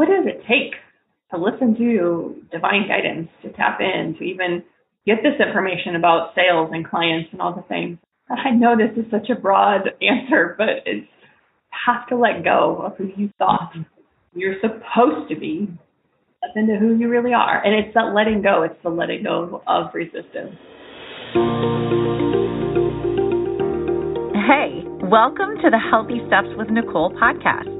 what does it take to listen to divine guidance, to tap in, to even get this information about sales and clients and all the things? I know this is such a broad answer, but it's have to let go of who you thought you're supposed to be step into who you really are. And it's that letting go, it's the letting go of resistance. Hey, welcome to the Healthy Steps with Nicole podcast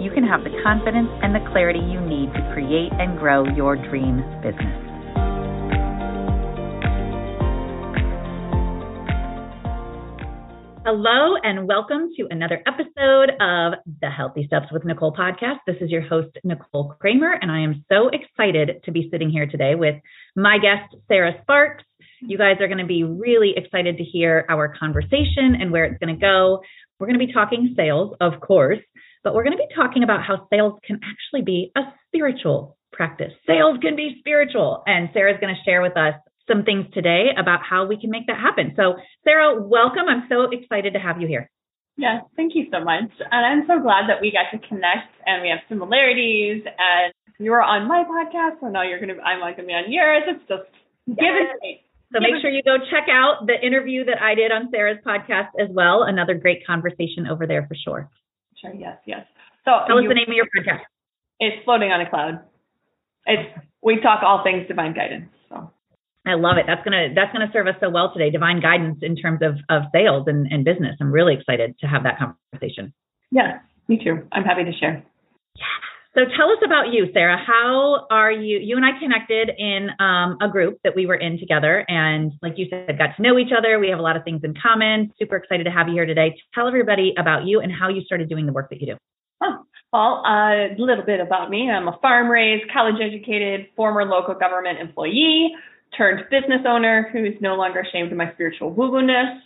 you can have the confidence and the clarity you need to create and grow your dream business. Hello, and welcome to another episode of the Healthy Steps with Nicole podcast. This is your host, Nicole Kramer, and I am so excited to be sitting here today with my guest, Sarah Sparks. You guys are going to be really excited to hear our conversation and where it's going to go. We're going to be talking sales, of course, but we're going to be talking about how sales can actually be a spiritual practice. Sales can be spiritual. And Sarah's going to share with us some things today about how we can make that happen. So, Sarah, welcome. I'm so excited to have you here. Yes, thank you so much. And I'm so glad that we got to connect and we have similarities. And you were on my podcast, so now you're going to, I'm like going to be on yours. It's just yes. give take. So make sure you go check out the interview that I did on Sarah's podcast as well. Another great conversation over there for sure. Sure. Yes. Yes. So tell you, the name of your podcast. It's floating on a cloud. It's we talk all things divine guidance. So I love it. That's gonna that's gonna serve us so well today. Divine guidance in terms of of sales and, and business. I'm really excited to have that conversation. Yes, me too. I'm happy to share. Yeah. So tell us about you, Sarah. How are you? You and I connected in um, a group that we were in together, and like you said, got to know each other. We have a lot of things in common. Super excited to have you here today. Tell everybody about you and how you started doing the work that you do. Oh, well, a little bit about me. I'm a farm raised, college educated, former local government employee, turned business owner who's no longer ashamed of my spiritual woo woo ness.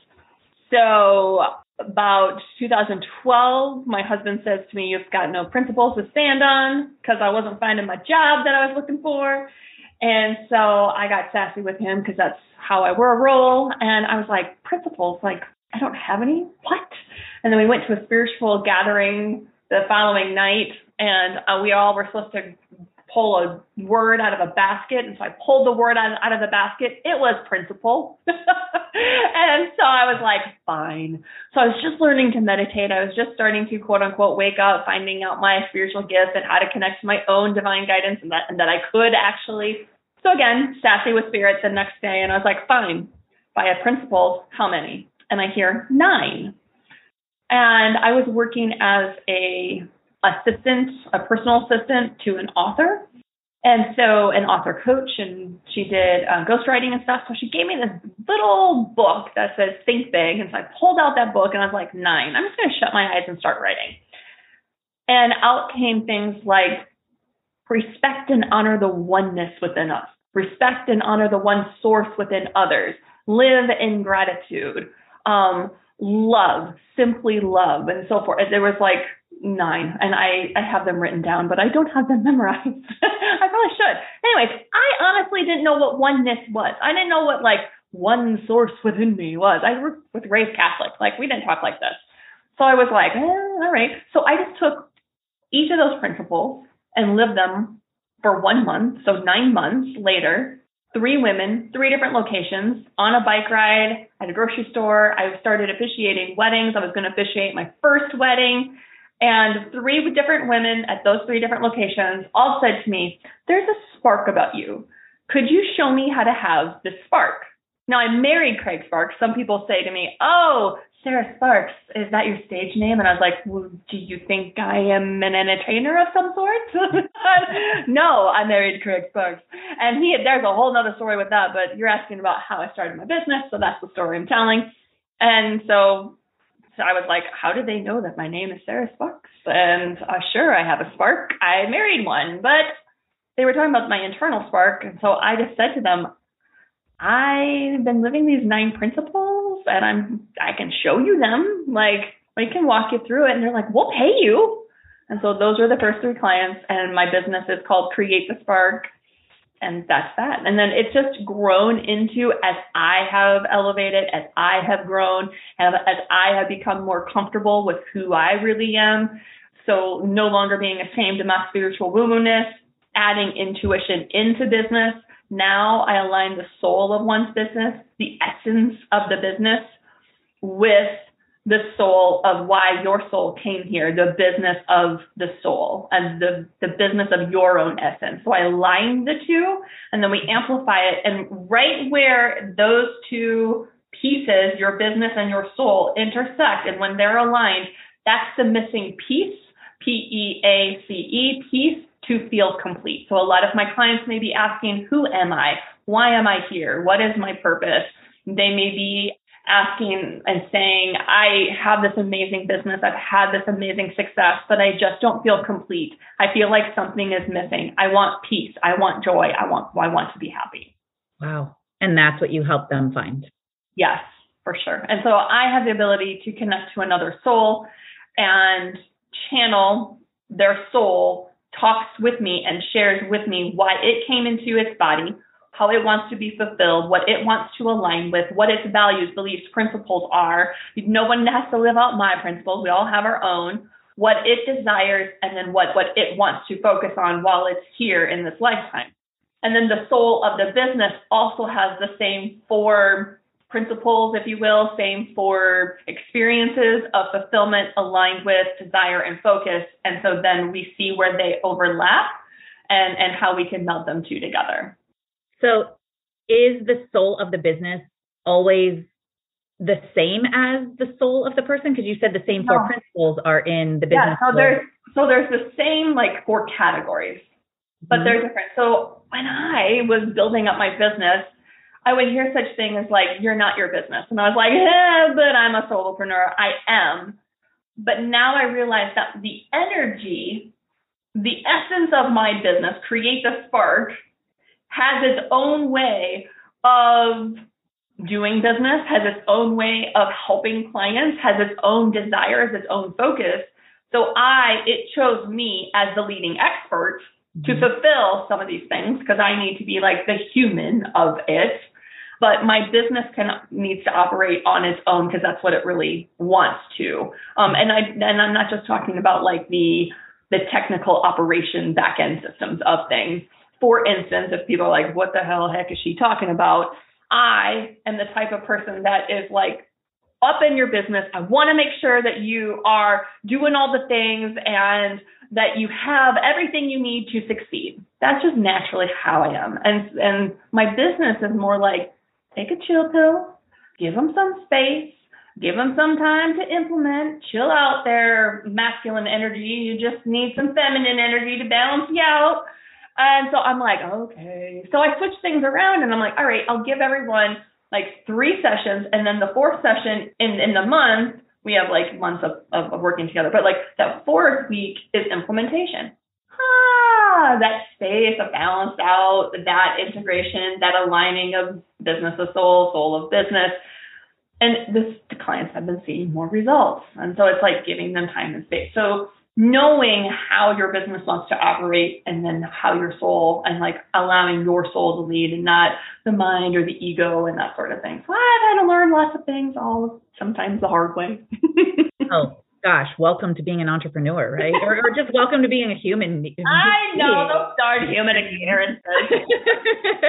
So about 2012, my husband says to me, You've got no principles to stand on because I wasn't finding my job that I was looking for. And so I got sassy with him because that's how I were a role. And I was like, Principles? Like, I don't have any? What? And then we went to a spiritual gathering the following night, and uh, we all were supposed to pull a word out of a basket. And so I pulled the word out, out of the basket. It was principle. and so I was like, fine. So I was just learning to meditate. I was just starting to quote unquote wake up, finding out my spiritual gifts and how to connect to my own divine guidance and that, and that I could actually. So again, sassy with spirit the next day. And I was like, fine. If I have principles, how many? And I hear nine. And I was working as a assistant, a personal assistant to an author. And so, an author coach, and she did uh, ghostwriting and stuff. So, she gave me this little book that says Think Big. And so, I pulled out that book and I was like, nine. I'm just going to shut my eyes and start writing. And out came things like respect and honor the oneness within us, respect and honor the one source within others, live in gratitude, um, love, simply love, and so forth. There was like nine, and I I have them written down, but I don't have them memorized. I probably should. Anyways, I honestly didn't know what oneness was. I didn't know what like one source within me was. I was raised Catholic, like we didn't talk like this. So I was like, eh, all right. So I just took each of those principles and lived them for one month. So nine months later, three women, three different locations, on a bike ride, at a grocery store. I started officiating weddings. I was going to officiate my first wedding. And three different women at those three different locations all said to me, There's a spark about you. Could you show me how to have this spark? Now, I married Craig Sparks. Some people say to me, Oh, Sarah Sparks, is that your stage name? And I was like, well, Do you think I am an entertainer of some sort? no, I married Craig Sparks. And he, there's a whole other story with that, but you're asking about how I started my business. So that's the story I'm telling. And so so I was like, how do they know that my name is Sarah Sparks? And uh, sure, I have a spark. I married one, but they were talking about my internal spark. And so I just said to them, I've been living these nine principles and I'm I can show you them. Like we can walk you through it. And they're like, we'll pay you. And so those were the first three clients. And my business is called Create the Spark. And that's that. And then it's just grown into as I have elevated, as I have grown, as I have become more comfortable with who I really am. So no longer being ashamed of my spiritual woo-woo-ness, adding intuition into business. Now I align the soul of one's business, the essence of the business with the soul of why your soul came here, the business of the soul and the, the business of your own essence. So I align the two and then we amplify it. And right where those two pieces, your business and your soul, intersect, and when they're aligned, that's the missing piece, P E A C E, piece to feel complete. So a lot of my clients may be asking, Who am I? Why am I here? What is my purpose? They may be asking and saying, I have this amazing business, I've had this amazing success, but I just don't feel complete. I feel like something is missing. I want peace. I want joy. I want I want to be happy. Wow. And that's what you help them find. Yes, for sure. And so I have the ability to connect to another soul and channel their soul talks with me and shares with me why it came into its body, how it wants to be fulfilled, what it wants to align with, what its values, beliefs, principles are. No one has to live out my principles. We all have our own. What it desires, and then what, what it wants to focus on while it's here in this lifetime. And then the soul of the business also has the same four principles, if you will, same for experiences of fulfillment aligned with desire and focus. And so then we see where they overlap and, and how we can meld them two together. So is the soul of the business always the same as the soul of the person? Because you said the same four no. principles are in the business. Yeah, so there's so there's the same like four categories, but mm-hmm. they're different. So when I was building up my business, I would hear such things as like, you're not your business. And I was like, eh, but I'm a solopreneur. I am. But now I realize that the energy, the essence of my business, Create the Spark, has its own way of doing business, has its own way of helping clients, has its own desires, its own focus. So I, it chose me as the leading expert to mm-hmm. fulfill some of these things because I need to be like the human of it. But my business can needs to operate on its own because that's what it really wants to. Um, and I and I'm not just talking about like the the technical operation back end systems of things for instance, if people are like, what the hell heck is she talking about? I am the type of person that is like up in your business. I want to make sure that you are doing all the things and that you have everything you need to succeed. That's just naturally how I am. And and my business is more like take a chill pill, give them some space, give them some time to implement, chill out their masculine energy. You just need some feminine energy to balance you out. And so I'm like, okay. So I switch things around and I'm like, all right, I'll give everyone like three sessions. And then the fourth session in, in the month, we have like months of, of, of working together. But like that fourth week is implementation. Ah, that space of balance out, that integration, that aligning of business of soul, soul of business. And this the clients have been seeing more results. And so it's like giving them time and space. So knowing how your business wants to operate and then how your soul and like allowing your soul to lead and not the mind or the ego and that sort of thing. So I've had to learn lots of things all sometimes the hard way. oh gosh, welcome to being an entrepreneur, right? or, or just welcome to being a human. I know, don't start human experiences.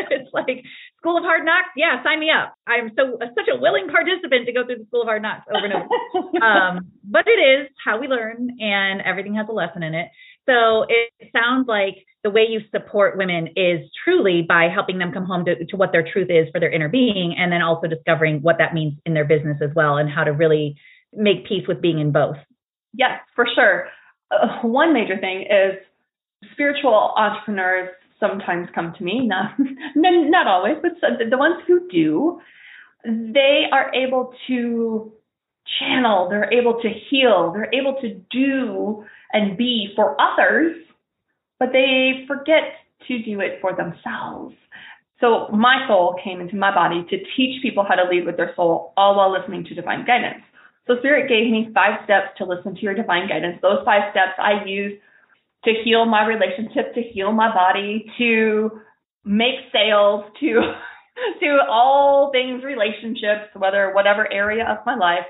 it's like School of Hard Knocks. Yeah, sign me up. I'm so such a willing participant to go through the School of Hard Knocks over and over. um, but it is how we learn, and everything has a lesson in it. So it sounds like the way you support women is truly by helping them come home to, to what their truth is for their inner being, and then also discovering what that means in their business as well, and how to really make peace with being in both. Yes, for sure. Uh, one major thing is spiritual entrepreneurs sometimes come to me, not not always, but the ones who do, they are able to channel, they're able to heal, they're able to do and be for others, but they forget to do it for themselves. So my soul came into my body to teach people how to lead with their soul, all while listening to divine guidance. So Spirit gave me five steps to listen to your divine guidance. Those five steps I use to heal my relationship, to heal my body, to make sales, to to all things relationships, whether whatever area of my life.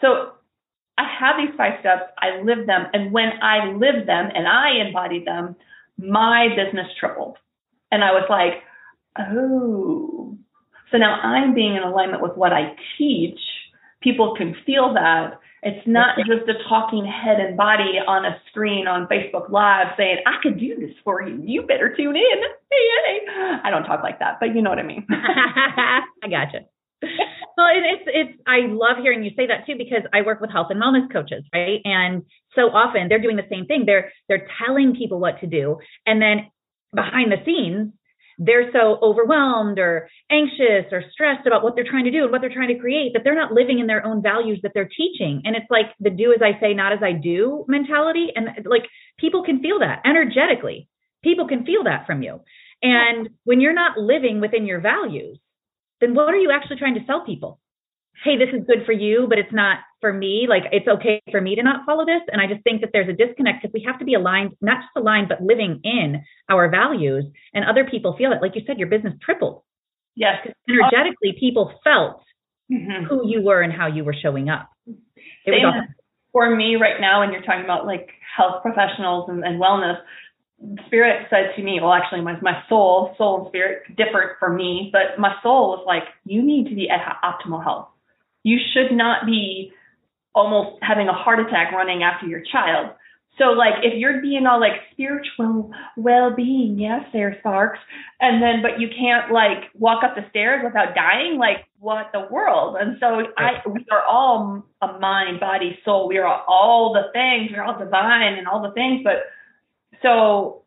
So I have these five steps, I live them, and when I live them and I embody them, my business tripled. And I was like, oh. So now I'm being in alignment with what I teach people can feel that. It's not just a talking head and body on a screen on Facebook Live saying, I could do this for you. You better tune in. Hey, hey. I don't talk like that, but you know what I mean. I gotcha. Well, it's it's I love hearing you say that too because I work with health and wellness coaches, right? And so often they're doing the same thing. They're they're telling people what to do, and then behind the scenes they're so overwhelmed or anxious or stressed about what they're trying to do and what they're trying to create that they're not living in their own values that they're teaching. And it's like the do as I say, not as I do mentality. And like people can feel that energetically. People can feel that from you. And when you're not living within your values, then what are you actually trying to sell people? Hey, this is good for you, but it's not for me. Like it's okay for me to not follow this. And I just think that there's a disconnect because we have to be aligned, not just aligned, but living in our values. And other people feel it. Like you said, your business tripled. Yes. Energetically, people felt mm-hmm. who you were and how you were showing up. It was awesome. For me right now, when you're talking about like health professionals and, and wellness, spirit said to me, well, actually, my, my soul, soul and spirit different for me, but my soul was like, you need to be at optimal health you should not be almost having a heart attack running after your child. So like if you're being all like spiritual well-being, yes, there Sparks, and then but you can't like walk up the stairs without dying, like what the world? And so I we are all a mind, body, soul. We are all the things. We're all divine and all the things. But so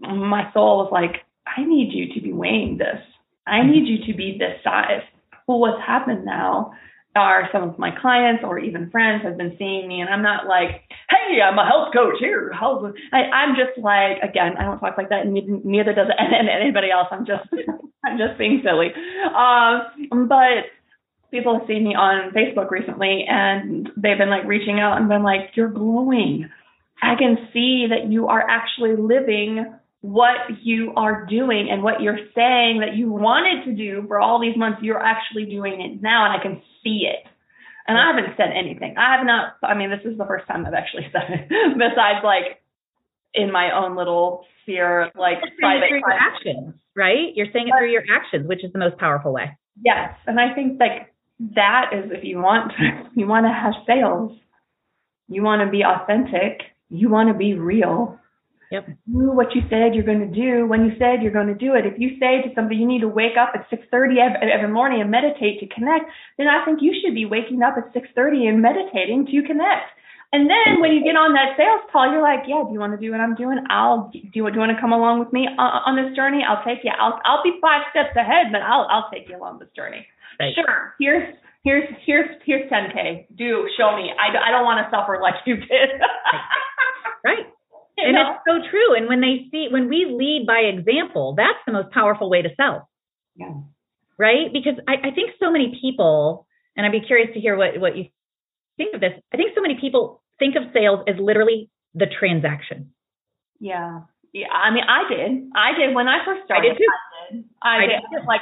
my soul was like, I need you to be weighing this. I mm-hmm. need you to be this size. Well, what's happened now are some of my clients or even friends have been seeing me and I'm not like, hey, I'm a health coach here. I, I'm just like, again, I don't talk like that. And neither does anybody else. I'm just, I'm just being silly. Um, but people have seen me on Facebook recently and they've been like reaching out and been like, you're glowing. I can see that you are actually living what you are doing and what you're saying that you wanted to do for all these months, you're actually doing it now, and I can see it. And I haven't said anything. I have not. I mean, this is the first time I've actually said it, besides like in my own little sphere, like private through your actions, right? You're saying it through your actions, which is the most powerful way. Yes, and I think like that is if you want you want to have sales, you want to be authentic, you want to be real Yep. Do what you said you're going to do when you said you're going to do it. If you say to somebody you need to wake up at 6:30 every, every morning and meditate to connect, then I think you should be waking up at 6:30 and meditating to connect. And then when you get on that sales call, you're like, yeah, do you want to do what I'm doing? I'll do. You, do you want to come along with me on, on this journey? I'll take you. I'll I'll be five steps ahead, but I'll I'll take you along this journey. Right. Sure. Here's here's here's here's 10k. Do show me. I I don't want to suffer like you did. right and know? it's so true. And when they see, when we lead by example, that's the most powerful way to sell. Yeah. Right? Because I, I think so many people, and I'd be curious to hear what, what you think of this. I think so many people think of sales as literally the transaction. Yeah. Yeah. I mean, I did. I did when I first started. I did too. I did. I, I did. did. Like,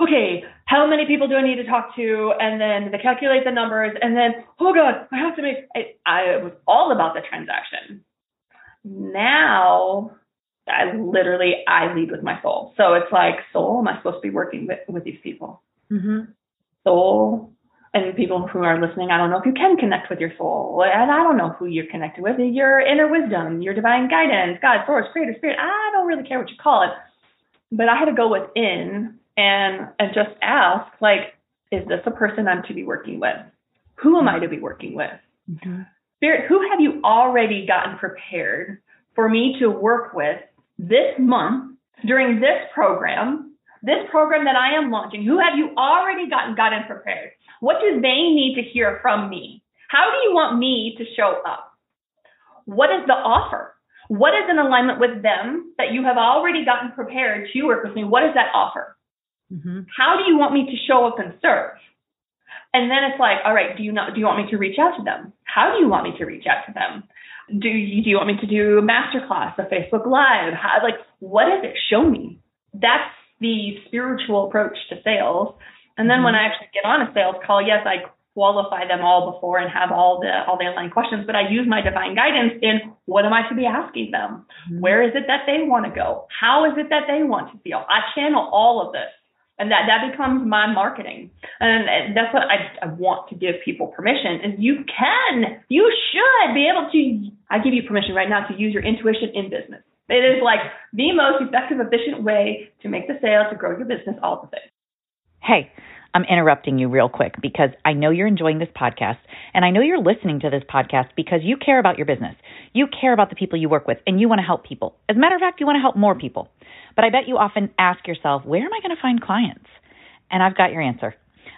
okay, how many people do I need to talk to? And then they calculate the numbers, and then oh god, I have to make. I, I was all about the transaction now I literally I lead with my soul. So it's like soul, am I supposed to be working with, with these people? Mm-hmm. Soul and people who are listening, I don't know if you can connect with your soul. And I don't know who you're connected with. Your inner wisdom, your divine guidance, God, source, creator, spirit. I don't really care what you call it. But I had to go within and and just ask, like, is this a person I'm to be working with? Who am I to be working with? Mm-hmm. Spirit, who have you already gotten prepared for me to work with this month during this program, this program that I am launching? Who have you already gotten gotten prepared? What do they need to hear from me? How do you want me to show up? What is the offer? What is in alignment with them that you have already gotten prepared to work with me? What does that offer? Mm-hmm. How do you want me to show up and serve? And then it's like, all right, do you not do you want me to reach out to them? How do you want me to reach out to them? Do you do you want me to do a masterclass, a Facebook Live? How, like, what is it show me? That's the spiritual approach to sales. And then when mm-hmm. I actually get on a sales call, yes, I qualify them all before and have all the all the online questions, but I use my divine guidance in what am I to be asking them? Mm-hmm. Where is it that they want to go? How is it that they want to feel? I channel all of this. And that, that becomes my marketing. And that's what I, I want to give people permission is you can, you should be able to, I give you permission right now to use your intuition in business. It is like the most effective, efficient way to make the sale, to grow your business, all the things. Hey, I'm interrupting you real quick because I know you're enjoying this podcast and I know you're listening to this podcast because you care about your business. You care about the people you work with and you want to help people. As a matter of fact, you want to help more people. But I bet you often ask yourself, where am I going to find clients? And I've got your answer.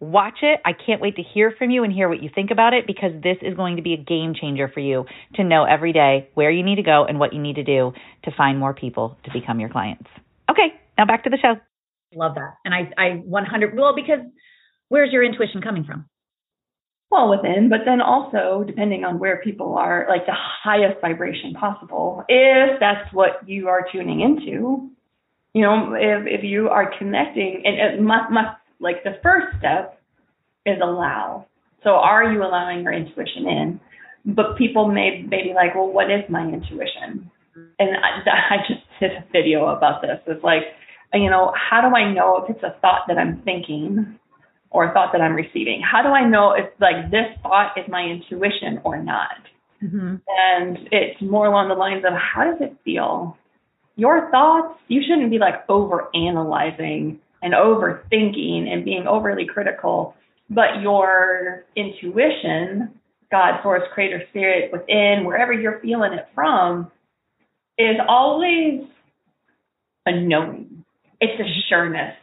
Watch it. I can't wait to hear from you and hear what you think about it because this is going to be a game changer for you to know every day where you need to go and what you need to do to find more people to become your clients. Okay, now back to the show. Love that. And I, I 100, well, because where's your intuition coming from? Well, within, but then also depending on where people are, like the highest vibration possible, if that's what you are tuning into, you know, if, if you are connecting, and it must, must like the first step is allow. So are you allowing your intuition in? But people may, may be like, well, what is my intuition? And I, I just did a video about this. It's like, you know, how do I know if it's a thought that I'm thinking or a thought that I'm receiving? How do I know if like this thought is my intuition or not? Mm-hmm. And it's more along the lines of how does it feel? Your thoughts, you shouldn't be like over analyzing and overthinking and being overly critical, but your intuition, God, source, creator, spirit within, wherever you're feeling it from, is always a knowing. It's a sureness.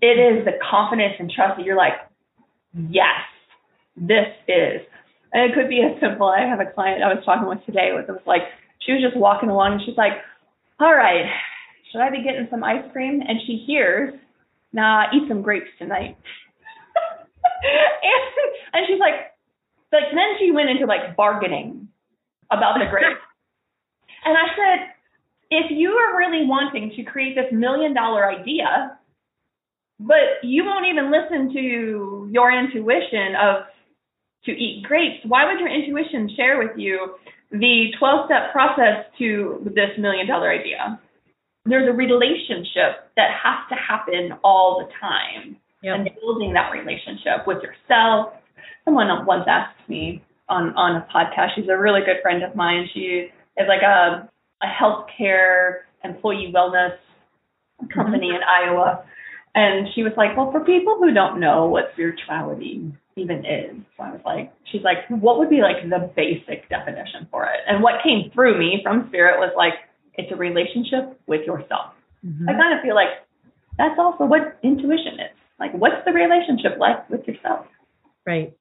It is the confidence and trust that you're like, yes, this is. And it could be as simple. I have a client I was talking with today with. It was like she was just walking along and she's like, "All right, should I be getting some ice cream?" And she hears nah, eat some grapes tonight. and, and she's like, like then she went into like bargaining about the grapes. and I said, if you are really wanting to create this million dollar idea, but you won't even listen to your intuition of to eat grapes, why would your intuition share with you the 12 step process to this million dollar idea? There's a relationship that has to happen all the time yep. and building that relationship with yourself. Someone once asked me on, on a podcast, she's a really good friend of mine. She is like a, a healthcare employee wellness company mm-hmm. in Iowa. And she was like, well, for people who don't know what spirituality even is, so I was like, she's like, what would be like the basic definition for it? And what came through me from spirit was like, it's a relationship with yourself. Mm-hmm. I kind of feel like that's also what intuition is. Like, what's the relationship like with yourself? Right.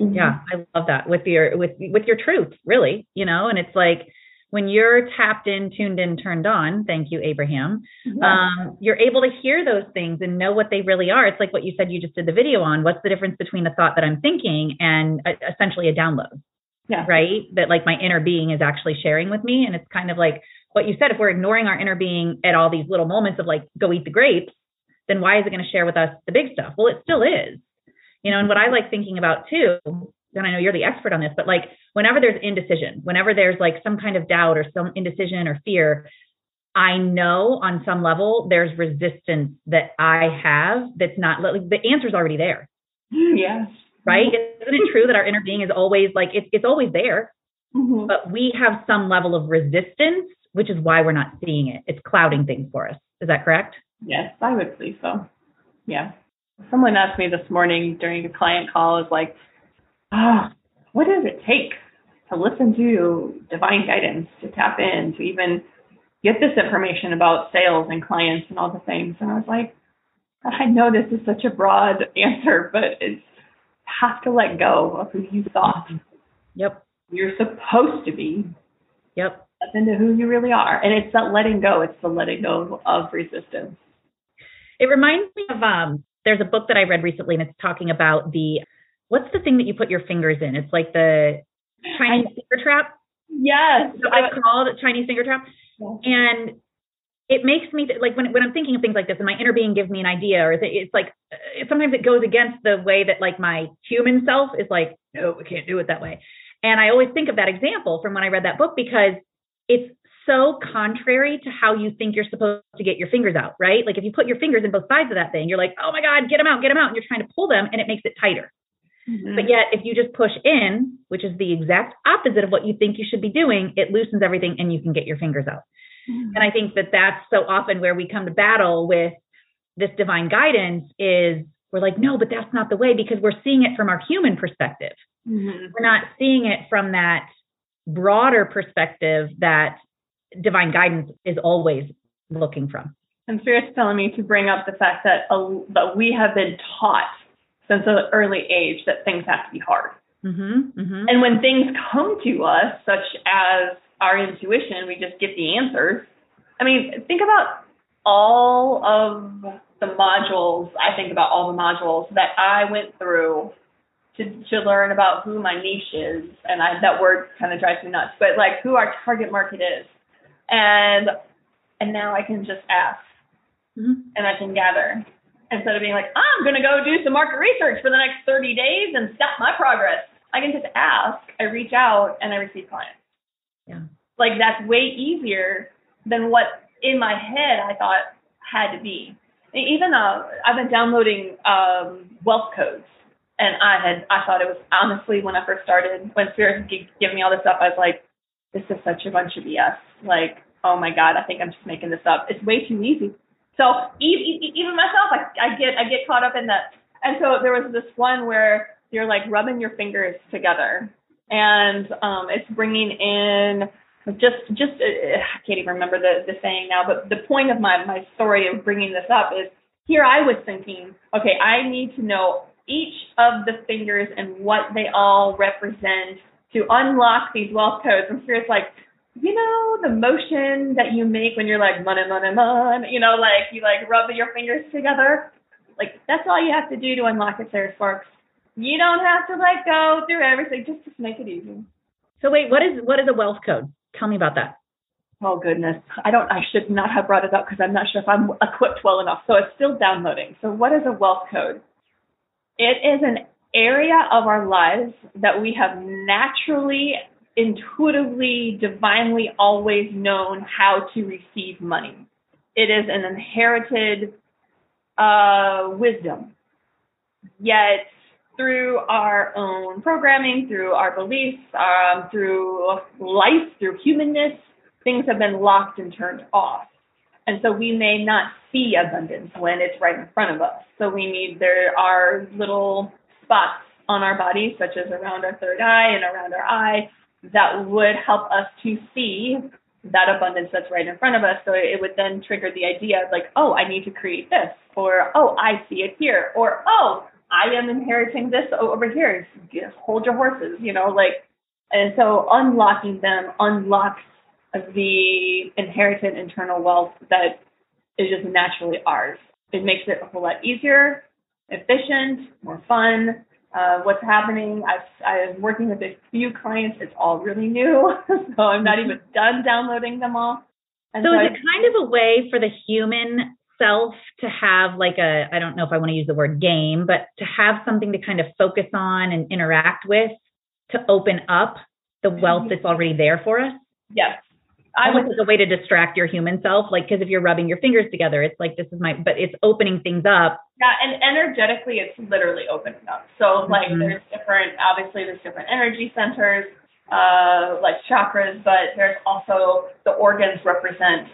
Mm-hmm. Yeah, I love that with your with with your truth, really. You know, and it's like when you're tapped in, tuned in, turned on. Thank you, Abraham. Um, you're able to hear those things and know what they really are. It's like what you said you just did the video on. What's the difference between a thought that I'm thinking and a, essentially a download? Yeah. Right. That like my inner being is actually sharing with me, and it's kind of like what you said, if we're ignoring our inner being at all these little moments of like, go eat the grapes, then why is it going to share with us the big stuff? Well, it still is. You know, and what I like thinking about too, and I know you're the expert on this, but like whenever there's indecision, whenever there's like some kind of doubt or some indecision or fear, I know on some level there's resistance that I have that's not like the answer's already there. Yes. Right? Isn't it true that our inner being is always like it's it's always there? Mm-hmm. But we have some level of resistance which is why we're not seeing it. It's clouding things for us. Is that correct? Yes, I would believe so. Yeah. Someone asked me this morning during a client call, is like, oh, what does it take to listen to divine guidance, to tap in, to even get this information about sales and clients and all the things? And I was like, I know this is such a broad answer, but it's have to let go of who you thought. Yep. You're supposed to be. Yep. Step into who you really are. And it's that letting go, it's the letting go of resistance. It reminds me of um there's a book that I read recently and it's talking about the what's the thing that you put your fingers in? It's like the Chinese I, finger trap. Yes. So I call it Chinese finger trap. Yes. And it makes me like when when I'm thinking of things like this, and my inner being gives me an idea, or it's like sometimes it goes against the way that like my human self is like, no, we can't do it that way. And I always think of that example from when I read that book because it's so contrary to how you think you're supposed to get your fingers out, right? Like if you put your fingers in both sides of that thing, you're like, oh my God, get them out, get them out. And you're trying to pull them and it makes it tighter. Mm-hmm. But yet, if you just push in, which is the exact opposite of what you think you should be doing, it loosens everything and you can get your fingers out. Mm-hmm. And I think that that's so often where we come to battle with this divine guidance is we're like, no, but that's not the way because we're seeing it from our human perspective. Mm-hmm. We're not seeing it from that broader perspective that divine guidance is always looking from. And Spirit's telling me to bring up the fact that uh, that we have been taught since an early age that things have to be hard. Mm-hmm, mm-hmm. And when things come to us, such as our intuition, we just get the answers. I mean, think about all of the modules. I think about all the modules that I went through to to learn about who my niche is, and I, that word kind of drives me nuts. But like who our target market is, and and now I can just ask, mm-hmm. and I can gather instead of being like I'm going to go do some market research for the next 30 days and stop my progress. I can just ask, I reach out, and I receive clients. Yeah, like that's way easier than what in my head I thought had to be. Even uh, I've been downloading um, wealth codes and I had I thought it was honestly when I first started when Spirit gave me all this stuff I was like this is such a bunch of BS like oh my god I think I'm just making this up. It's way too easy. So even myself I, I get I get caught up in that. And so there was this one where you're like rubbing your fingers together. And um it's bringing in just just uh, I can't even remember the the saying now but the point of my my story of bringing this up is here I was thinking okay I need to know each of the fingers and what they all represent to unlock these wealth codes. I'm sure it's like, you know, the motion that you make when you're like money, money, money, you know, like you like rub your fingers together. Like that's all you have to do to unlock it, Sarah Sparks. You don't have to like go through everything. Just just make it easy. So wait, what is what is a wealth code? Tell me about that. Oh goodness, I don't. I should not have brought it up because I'm not sure if I'm equipped well enough. So it's still downloading. So what is a wealth code? It is an area of our lives that we have naturally, intuitively, divinely always known how to receive money. It is an inherited uh, wisdom. Yet, through our own programming, through our beliefs, um, through life, through humanness, things have been locked and turned off. And so we may not see abundance when it's right in front of us. So we need, there are little spots on our body, such as around our third eye and around our eye, that would help us to see that abundance that's right in front of us. So it would then trigger the idea of like, oh, I need to create this, or oh, I see it here, or oh, I am inheriting this over here. Hold your horses, you know, like, and so unlocking them unlocks the inherited internal wealth that is just naturally ours. It makes it a whole lot easier, efficient, more fun. Uh, what's happening? I've, I'm working with a few clients. It's all really new, so I'm not even done downloading them all. And so, so is I, it kind of a way for the human self to have like a I don't know if I want to use the word game, but to have something to kind of focus on and interact with to open up the wealth that's already there for us? Yes, I would as a way to distract your human self, like because if you're rubbing your fingers together, it's like this is my, but it's opening things up. Yeah, and energetically, it's literally opening up. So like, mm-hmm. there's different, obviously, there's different energy centers. uh, like chakras, but there's also the organs represent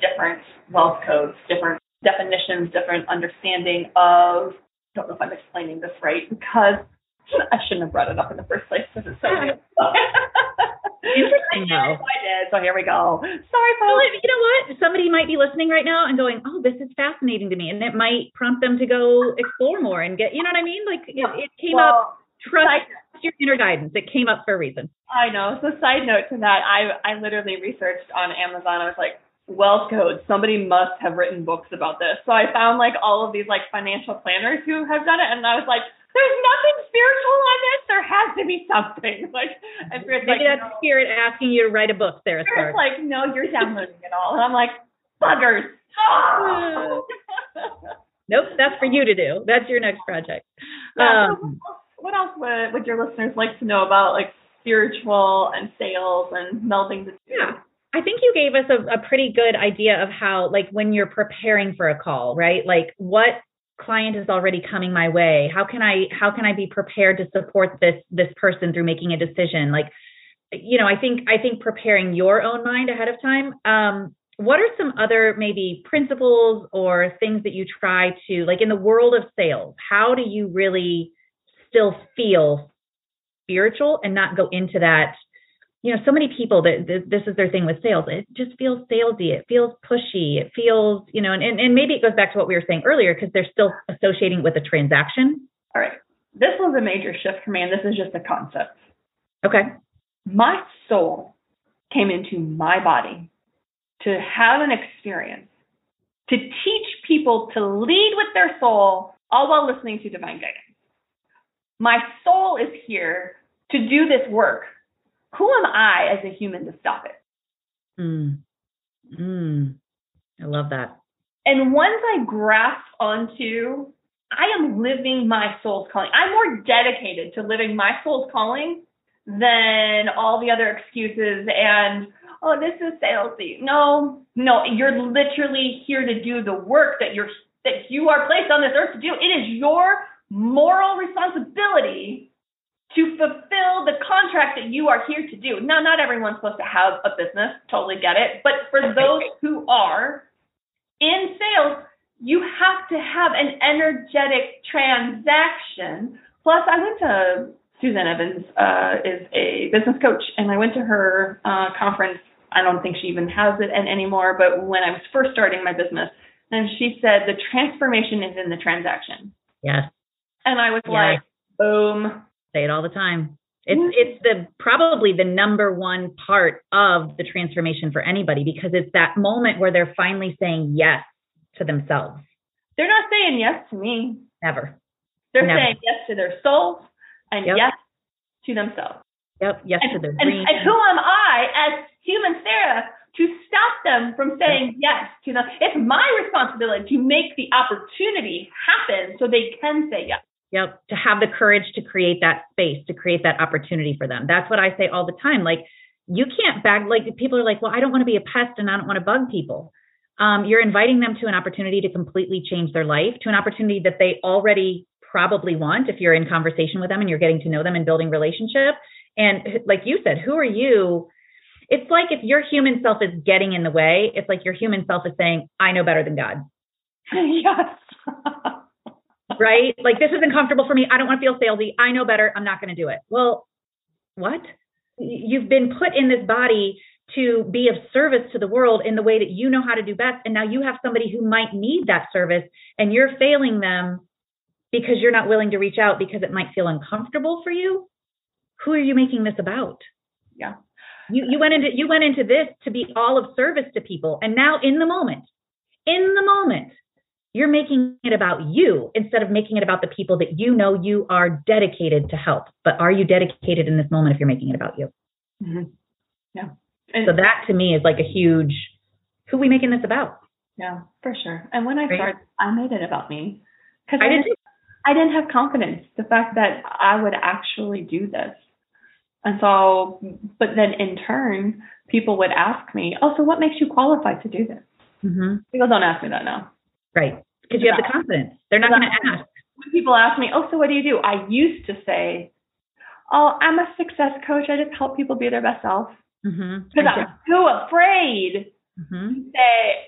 different wealth codes, different definitions, different understanding of. I don't know if I'm explaining this right because I shouldn't have brought it up in the first place because it's so. Interesting though. I did. So here we go. Sorry, folks. you know what? Somebody might be listening right now and going, "Oh, this is fascinating to me," and it might prompt them to go explore more and get. You know what I mean? Like it, it came up. Well, Trust side- your inner guidance. It came up for a reason. I know. So side note to that, I I literally researched on Amazon. I was like, wealth codes. Somebody must have written books about this. So I found like all of these like financial planners who have done it, and I was like, there's nothing spiritual on this. There has to be something. Like, and Spirit's like, Maybe that's no. spirit asking you to write a book, Sarah Spirit's like, no, you're downloading it all, and I'm like, buggers. Ah! Nope, that's for you to do. That's your next project. Yeah, Um, so what else would, would your listeners like to know about like spiritual and sales and melding the two? Yeah. I think you gave us a, a pretty good idea of how, like, when you're preparing for a call, right? Like, what client is already coming my way? How can I how can I be prepared to support this this person through making a decision? Like, you know, I think I think preparing your own mind ahead of time. Um, what are some other maybe principles or things that you try to like in the world of sales? How do you really still feel spiritual and not go into that? You know, so many people that th- this is their thing with sales. It just feels salesy. It feels pushy. It feels, you know, and, and, and maybe it goes back to what we were saying earlier because they're still associating with a transaction. All right. This was a major shift for me, and this is just a concept. Okay. My soul came into my body to have an experience, to teach people to lead with their soul, all while listening to divine guidance. My soul is here to do this work. Who am I as a human to stop it? Mm. Mm. I love that. And once I grasp onto, I am living my soul's calling. I'm more dedicated to living my soul's calling than all the other excuses and, oh, this is salesy. No, no, you're literally here to do the work that you're that you are placed on this earth to do. It is your moral responsibility to fulfill the contract that you are here to do. Now, not everyone's supposed to have a business, totally get it. But for those who are in sales, you have to have an energetic transaction. Plus, I went to Susan Evans uh, is a business coach, and I went to her uh, conference. I don't think she even has it an- anymore, but when I was first starting my business, and she said the transformation is in the transaction, Yes. and I was Yes. like, boom, Say it all the time. It's Mhm. it's the probably the number one part of the transformation for anybody because it's that moment where they're finally saying yes to themselves. they're not saying yes to me. Never. They're Never. saying yes to their souls and Yep. yes to themselves. Yep. Yes And, to their and, dreams. and who am I as human Sarah to stop them from saying yes to them? It's my responsibility to make the opportunity happen so they can say yes. Yep. To have the courage to create that space, to create that opportunity for them. That's what I say all the time. Like, you can't bag, like, people are like, well, I don't want to be a pest and I don't want to bug people. Um, you're inviting them to an opportunity to completely change their life, to an opportunity that they already probably want if you're in conversation with them and you're getting to know them and building relationship. And like you said, who are you? It's like if your human self is getting in the way, it's like your human self is saying, I know better than God. yes. right? Like this isn't comfortable for me. I don't want to feel salesy. I know better. I'm not going to do it. Well, what? You've been put in this body to be of service to the world in the way that you know how to do best. And now you have somebody who might need that service and you're failing them because you're not willing to reach out because it might feel uncomfortable for you. Who are you making this about? Yeah. You you went into you went into this to be all of service to people. And now in the moment, in the moment, you're making it about you instead of making it about the people that you know you are dedicated to help. But are you dedicated in this moment if you're making it about you? Mhm. Yeah. And, So that to me is like a huge who are we making this about? yeah, for sure. And when I Right. started, I made it about me because I I, did didn't, I didn't have confidence. The fact that I would actually do this. And so, but then in turn, people would ask me, "Oh, so what makes you qualified to do this?" Mm-hmm. People don't ask me that now. Right. Because you have the confidence. They're not going to ask. When people ask me, "Oh, so what do you do?" I used to say, oh, I'm a success coach. I just help people be their best self. Mm-hmm. Because I'm too afraid Mm-hmm. to say,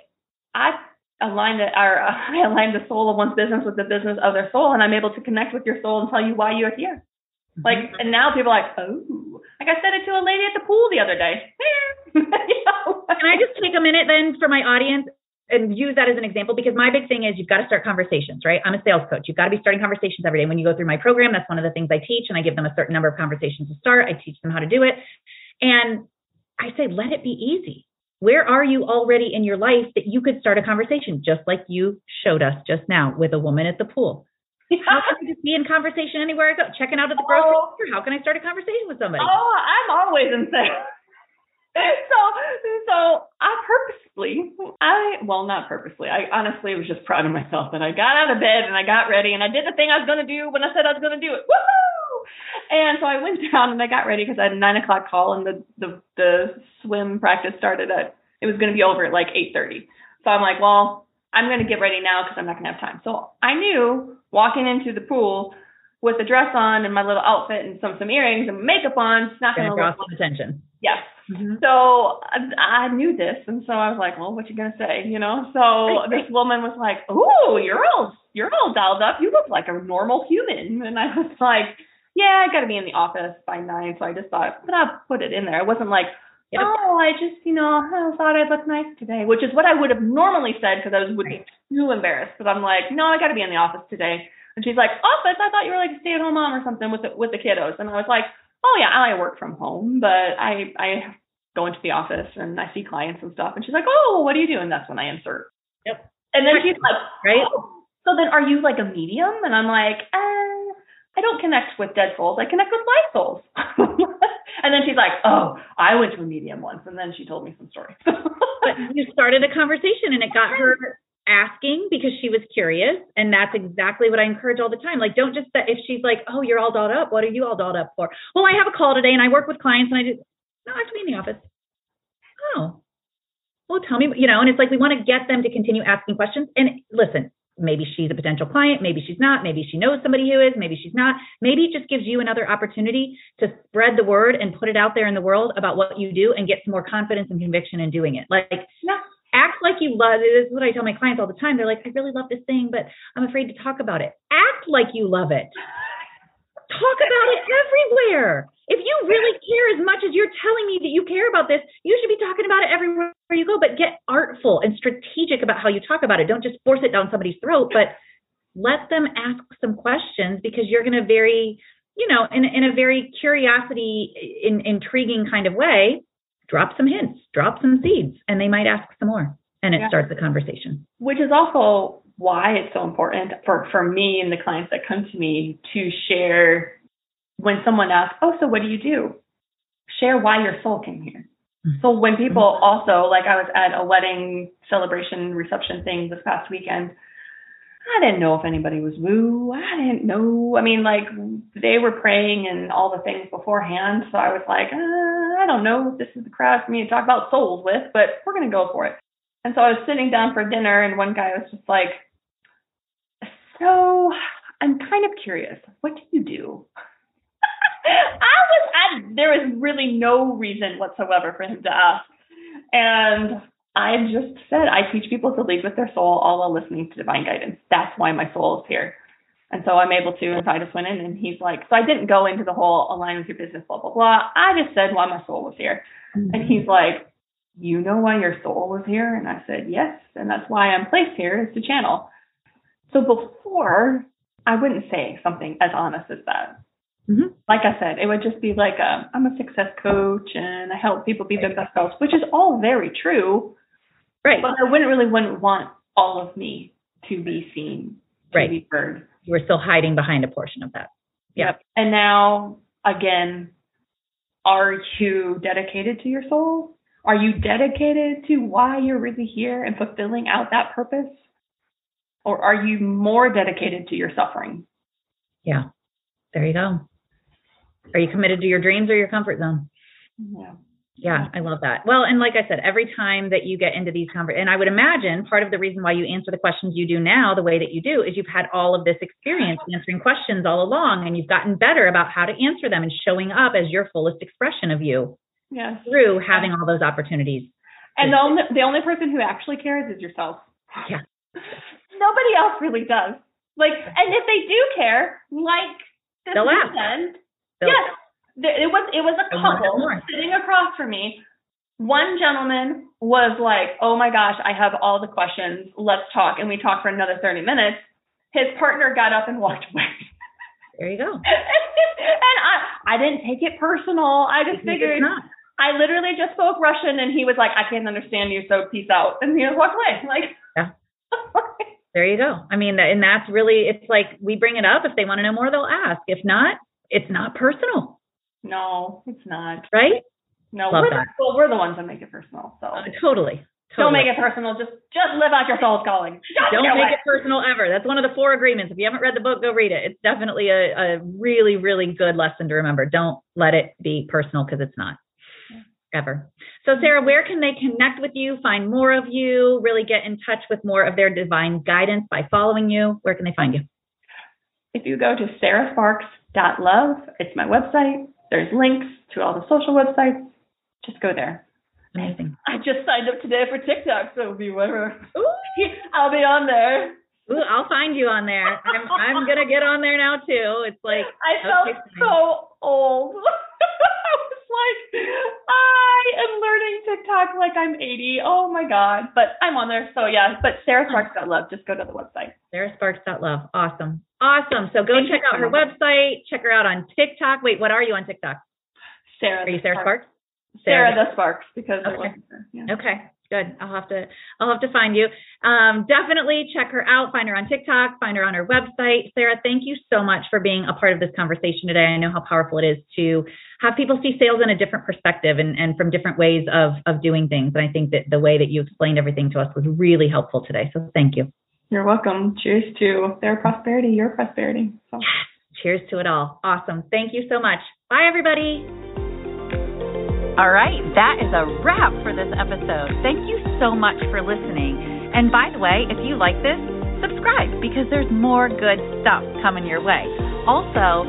I align the, or uh, I align the soul of one's business with the business of their soul, and I'm able to connect with your soul and tell you why you're here. Like, and now people are like, oh, like I said it to a lady at the pool the other day. you know? Can I just take a minute then for my audience and use that as an example? Because my big thing is you've got to start conversations, right? I'm a sales coach. You've got to be starting conversations every day. When you go through my program, that's one of the things I teach, and I give them a certain number of conversations to start. I teach them how to do it. And I say, let it be easy. Where are you already in your life that you could start a conversation, just like you showed us just now with a woman at the pool? How can I just be in conversation anywhere I go? Checking out at the oh. grocery Oh. store. How can I start a conversation with somebody? Oh, I'm always in sales. so, so I purposely, I well, not purposely. I honestly was just proud of myself that I got out of bed and I got ready and I did the thing I was going to do when I said I was going to do it. Woohoo! And so I went down and I got ready because I had a nine o'clock call and the the the swim practice started at it was going to be over at like eight thirty. So I'm like, well, I'm going to get ready now because I'm not going to have time. So I knew walking into the pool with a dress on and my little outfit and some some earrings and makeup on, it's not going Gonna to draw some attention. Yes. Mhm. So I, I knew this, and so I was like, "Well, what you gonna say?" You know. So this woman was like, "Ooh, you're all you're all dialed up. You look like a normal human." And I was like, "Yeah, I got to be in the office by nine, so I just thought, but I'll put it in there. I wasn't like." Yep. Oh, I just, you know, I thought I'd look nice today, which is what I would have normally said because I was, would be too embarrassed. But I'm like, no, I got to be in the office today. And she's like, office? I thought you were like a stay-at-home mom or something with the, with the kiddos. And I was like, oh yeah, I work from home, but I I go into the office and I see clients and stuff. And she's like, oh, what are you doing? And that's when I insert. Yep. And then she's like, Right? oh, so then are you like a medium? And I'm like, uh, I don't connect with dead souls. I connect with live souls. and then she's like, oh, I went to a medium once. And then she told me some stories. but you started a conversation and it got her asking because she was curious and that's exactly what i encourage all the time. Like don't just if she's like oh you're all dolled up. What are you all dolled up for? Well i have a call today and i work with clients and i just no i have to be in the office. Oh. Well tell me you know and it's like we want to get them to continue asking questions. And listen maybe she's a potential client maybe she's not maybe she knows somebody who is maybe she's not. Maybe it just gives you another opportunity to spread the word and put it out there in the world about what you do and get some more confidence and conviction in doing it. Like yeah. Act like you love it. This is what I tell my clients all the time. They're like, I really love this thing, but I'm afraid to talk about it. Act like you love it. Talk about it everywhere. If you really care as much as you're telling me that you care about this, you should be talking about it everywhere you go. But get artful and strategic about how you talk about it. Don't just force it down somebody's throat, but let them ask some questions because you're going to very, you know, in in a very curiosity, in, intriguing kind of way, drop some hints, drop some seeds, and they might ask some more, and it Yeah. starts the conversation. which is also why it's so important for for me and the clients that come to me to share when someone asks, "Oh, so what do you do?" Share why your soul came here. Mhm. So when people also like I was at a wedding celebration reception thing this past weekend. I didn't know if anybody was woo. I didn't know. I mean, like they were praying and all the things beforehand. So I was like, uh, I don't know if this is the crowd for me to talk about souls with, but we're gonna go for it. And so I was sitting down for dinner, and one guy was just like, "So I'm kind of curious. What do you do?" I was, I there was really no reason whatsoever for him to ask, and I just said, I teach people to lead with their soul, all while listening to divine guidance. That's why my soul is here. And so I'm able to invite us went in, and he's like, so I didn't go into the whole align with your business, blah blah blah. I just said why my soul was here. And he's like, You know why your soul was here? And I said, Yes. And that's why I'm placed here is to channel. So before, I wouldn't say something as honest as that. Mhm. Like I said, it would just be like, a, I'm a success coach and I help people be their best selves, which is all very true. Right, But I wouldn't really wouldn't want all of me to be seen, to Right. be heard. you were still hiding behind a portion of that. Yeah. Yep. And now, again, are you dedicated to your soul? Are you dedicated to why you're really here and fulfilling out that purpose? Or are you more dedicated to your suffering? Yeah, there you go. Are you committed to your dreams or your comfort zone? Yeah. Yeah, I love that. Well, and like I said, every time that you get into these conversations, and I would imagine part of the reason why you answer the questions you do now the way that you do is you've had all of this experience answering questions all along, and you've gotten better about how to answer them and showing up as your fullest expression of you Yes. through having all those opportunities. And the only the only person who actually cares is yourself. Yeah. Nobody else really does. Like, and if they do care, like this They'll ask. weekend, yes, it was it was a couple sitting across from me. One gentleman was like, "Oh my gosh, I have all the questions. Let's talk." And we talked for another thirty minutes. His partner got up and walked away. There you go. and I, I didn't take it personal. I just figured. I literally just spoke Russian, and he was like, "I can't understand you, so peace out," and he just walked away. Like, Yeah. There you go. I mean, and that's really, it's like we bring it up. If they want to know more, they'll ask. If not, it's not personal, no, it's not. right? No, Love we're the, that. well, we're the ones that make it personal. So Uh, totally. don't make it personal. Just just live out your soul's calling. Just Don't do make it personal ever. That's one of the four agreements. If you haven't read the book, go read it. It's definitely a, a really, really good lesson to remember. Don't let it be personal because it's not ever. So, Sarah, where can they connect with you, find more of you, really get in touch with more of their divine guidance by following you? Where can they find you? If you go to sarahsparks.love, it's my website. There's links to all the social websites. Just go there. Amazing. I just signed up today for TikTok, so it'll be whatever. Ooh, I'll be on there. Ooh, I'll find you on there. I'm, I'm gonna get on there now too. It's like I felt okay, so old. I was like, I am learning TikTok like I'm 80. Oh my God. But I'm on there. So yeah, but Sarah Sparks love. Just go to the website. SarahSparks.love. Awesome. Awesome. So go Thank check out so her much. website. Check her out on TikTok. Wait, what are you on TikTok? Sarah. Are you Sarah Sparks? Sarah the Sparks because Okay. Yeah. Okay, good. I'll have to I'll have to find you. Um, definitely check her out. Find her on TikTok. Find her on her website. Sarah, thank you so much for being a part of this conversation today. I know how powerful it is to have people see sales in a different perspective and, and from different ways of of doing things. And I think that the way that you explained everything to us was really helpful today. So thank you. You're welcome. Cheers to their prosperity, your prosperity. So. Cheers to it all. Awesome. Thank you so much. Bye everybody. All right, that is a wrap for this episode. Thank you so much for listening. And by the way, if you like this, subscribe because there's more good stuff coming your way. Also,